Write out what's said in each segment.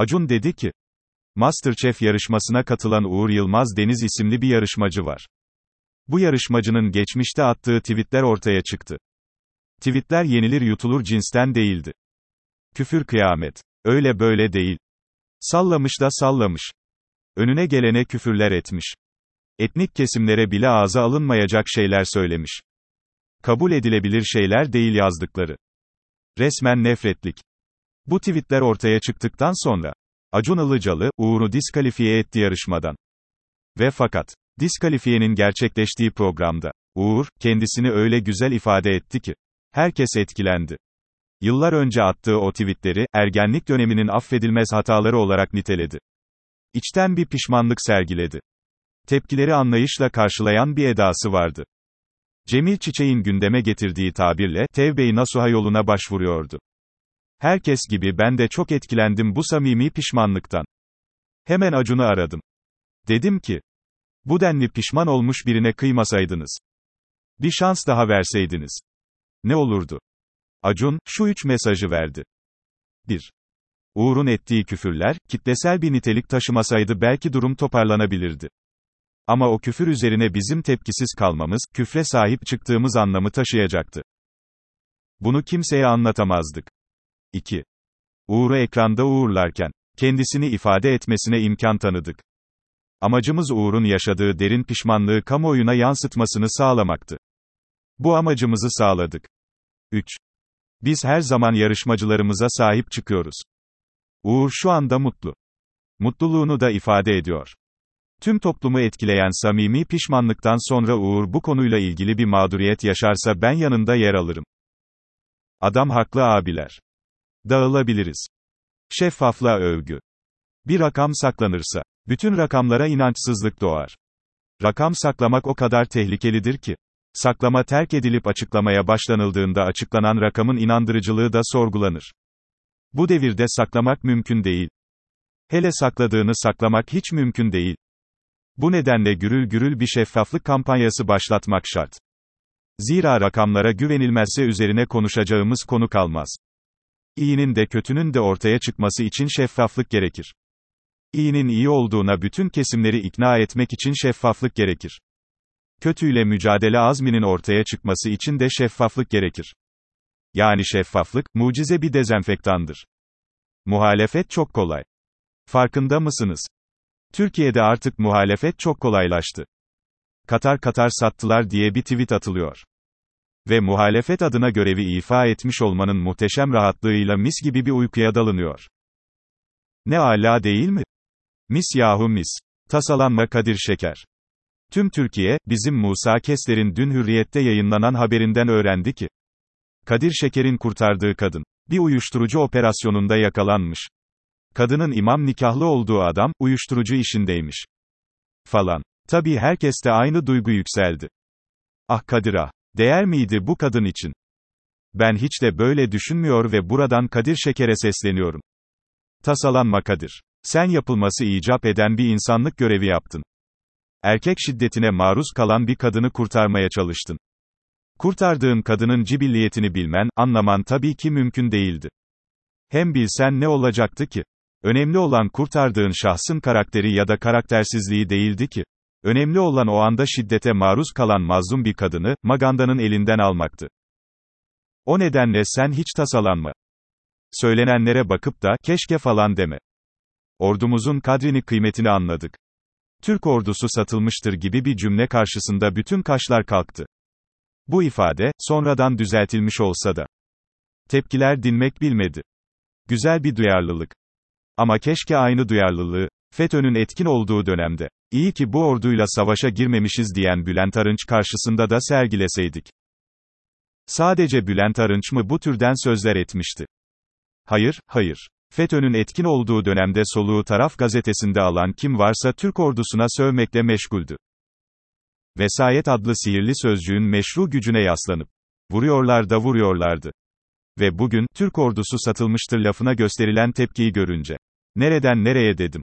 Acun dedi ki, Masterchef yarışmasına katılan Uğur Yılmaz Deniz isimli bir yarışmacı var. Bu yarışmacının geçmişte attığı tweetler ortaya çıktı. Tweetler yenilir yutulur cinsten değildi. Küfür kıyamet. Öyle böyle değil. Sallamış da sallamış. Önüne gelene küfürler etmiş. Etnik kesimlere bile ağza alınmayacak şeyler söylemiş. Kabul edilebilir şeyler değil yazdıkları. Resmen nefretlik. Bu tweetler ortaya çıktıktan sonra, Acun Ilıcalı, Uğur'u diskalifiye etti yarışmadan. Ve fakat, diskalifiyenin gerçekleştiği programda, Uğur, kendisini öyle güzel ifade etti ki, herkes etkilendi. Yıllar önce attığı o tweetleri, ergenlik döneminin affedilmez hataları olarak niteledi. İçten bir pişmanlık sergiledi. Tepkileri anlayışla karşılayan bir edası vardı. Cemil Çiçek'in gündeme getirdiği tabirle, tevbe-i nasuha yoluna başvuruyordu. Herkes gibi ben de çok etkilendim bu samimi pişmanlıktan. Hemen Acun'u aradım. Dedim ki, bu denli pişman olmuş birine kıymasaydınız. Bir şans daha verseydiniz. Ne olurdu? Acun, şu üç mesajı verdi. 1. Uğur'un ettiği küfürler, kitlesel bir nitelik taşımasaydı belki durum toparlanabilirdi. Ama o küfür üzerine bizim tepkisiz kalmamız, küfre sahip çıktığımız anlamı taşıyacaktı. Bunu kimseye anlatamazdık. 2. Uğur'u ekranda uğurlarken, kendisini ifade etmesine imkan tanıdık. Amacımız Uğur'un yaşadığı derin pişmanlığı kamuoyuna yansıtmasını sağlamaktı. Bu amacımızı sağladık. 3. Biz her zaman yarışmacılarımıza sahip çıkıyoruz. Uğur şu anda mutlu. Mutluluğunu da ifade ediyor. Tüm toplumu etkileyen samimi pişmanlıktan sonra Uğur bu konuyla ilgili bir mağduriyet yaşarsa ben yanında yer alırım. Adam haklı abiler. Dağılabiliriz. Şeffaflığa övgü. Bir rakam saklanırsa, bütün rakamlara inançsızlık doğar. Rakam saklamak o kadar tehlikelidir ki, saklama terk edilip açıklamaya başlanıldığında açıklanan rakamın inandırıcılığı da sorgulanır. Bu devirde saklamak mümkün değil. Hele sakladığını saklamak hiç mümkün değil. Bu nedenle gürül gürül bir şeffaflık kampanyası başlatmak şart. Zira rakamlara güvenilmezse üzerine konuşacağımız konu kalmaz. İyinin de kötünün de ortaya çıkması için şeffaflık gerekir. İyinin iyi olduğuna bütün kesimleri ikna etmek için şeffaflık gerekir. Kötüyle mücadele azminin ortaya çıkması için de şeffaflık gerekir. Yani şeffaflık, mucize bir dezenfektandır. Muhalefet çok kolay. Farkında mısınız? Türkiye'de artık muhalefet çok kolaylaştı. Katar Katar sattılar diye bir tweet atılıyor. Ve muhalefet adına görevi ifa etmiş olmanın muhteşem rahatlığıyla mis gibi bir uykuya dalınıyor. Ne ala değil mi? Mis yahu mis. Tasalanma Kadir Şeker. Tüm Türkiye, bizim Musa Kesler'in dün Hürriyet'te yayınlanan haberinden öğrendi ki, Kadir Şeker'in kurtardığı kadın, bir uyuşturucu operasyonunda yakalanmış. Kadının imam nikahlı olduğu adam, uyuşturucu işindeymiş. Falan. Tabii herkeste aynı duygu yükseldi. Ah Kadir ah. Değer miydi bu kadın için? Ben hiç de böyle düşünmüyor ve buradan Kadir Şeker'e sesleniyorum. Tasalanma Kadir. Sen yapılması icap eden bir insanlık görevi yaptın. Erkek şiddetine maruz kalan bir kadını kurtarmaya çalıştın. Kurtardığın kadının cibilliyetini bilmen, anlaman tabii ki mümkün değildi. Hem bilsen ne olacaktı ki? Önemli olan kurtardığın şahsın karakteri ya da karaktersizliği değildi ki. Önemli olan o anda şiddete maruz kalan mazlum bir kadını, Maganda'nın elinden almaktı. O nedenle sen hiç tasalanma. Söylenenlere bakıp da, keşke falan deme. Ordumuzun kadrini kıymetini anladık. Türk ordusu satılmıştır gibi bir cümle karşısında bütün kaşlar kalktı. Bu ifade, sonradan düzeltilmiş olsa da. Tepkiler dinmek bilmedi. Güzel bir duyarlılık. Ama keşke aynı duyarlılığı, FETÖ'nün etkin olduğu dönemde, iyi ki bu orduyla savaşa girmemişiz diyen Bülent Arınç karşısında da sergileseydik. Sadece Bülent Arınç mı bu türden sözler etmişti? Hayır, hayır. FETÖ'nün etkin olduğu dönemde soluğu taraf gazetesinde alan kim varsa Türk ordusuna sövmekle meşguldü. Vesayet adlı sihirli sözcüğün meşru gücüne yaslanıp, vuruyorlar da vuruyorlardı. Ve bugün, Türk ordusu satılmıştır lafına gösterilen tepkiyi görünce, nereden nereye dedim.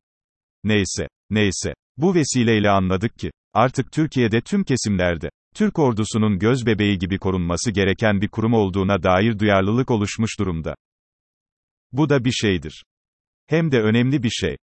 Neyse, neyse. Bu vesileyle anladık ki, artık Türkiye'de tüm kesimlerde, Türk ordusunun göz bebeği gibi korunması gereken bir kurum olduğuna dair duyarlılık oluşmuş durumda. Bu da bir şeydir. Hem de önemli bir şey.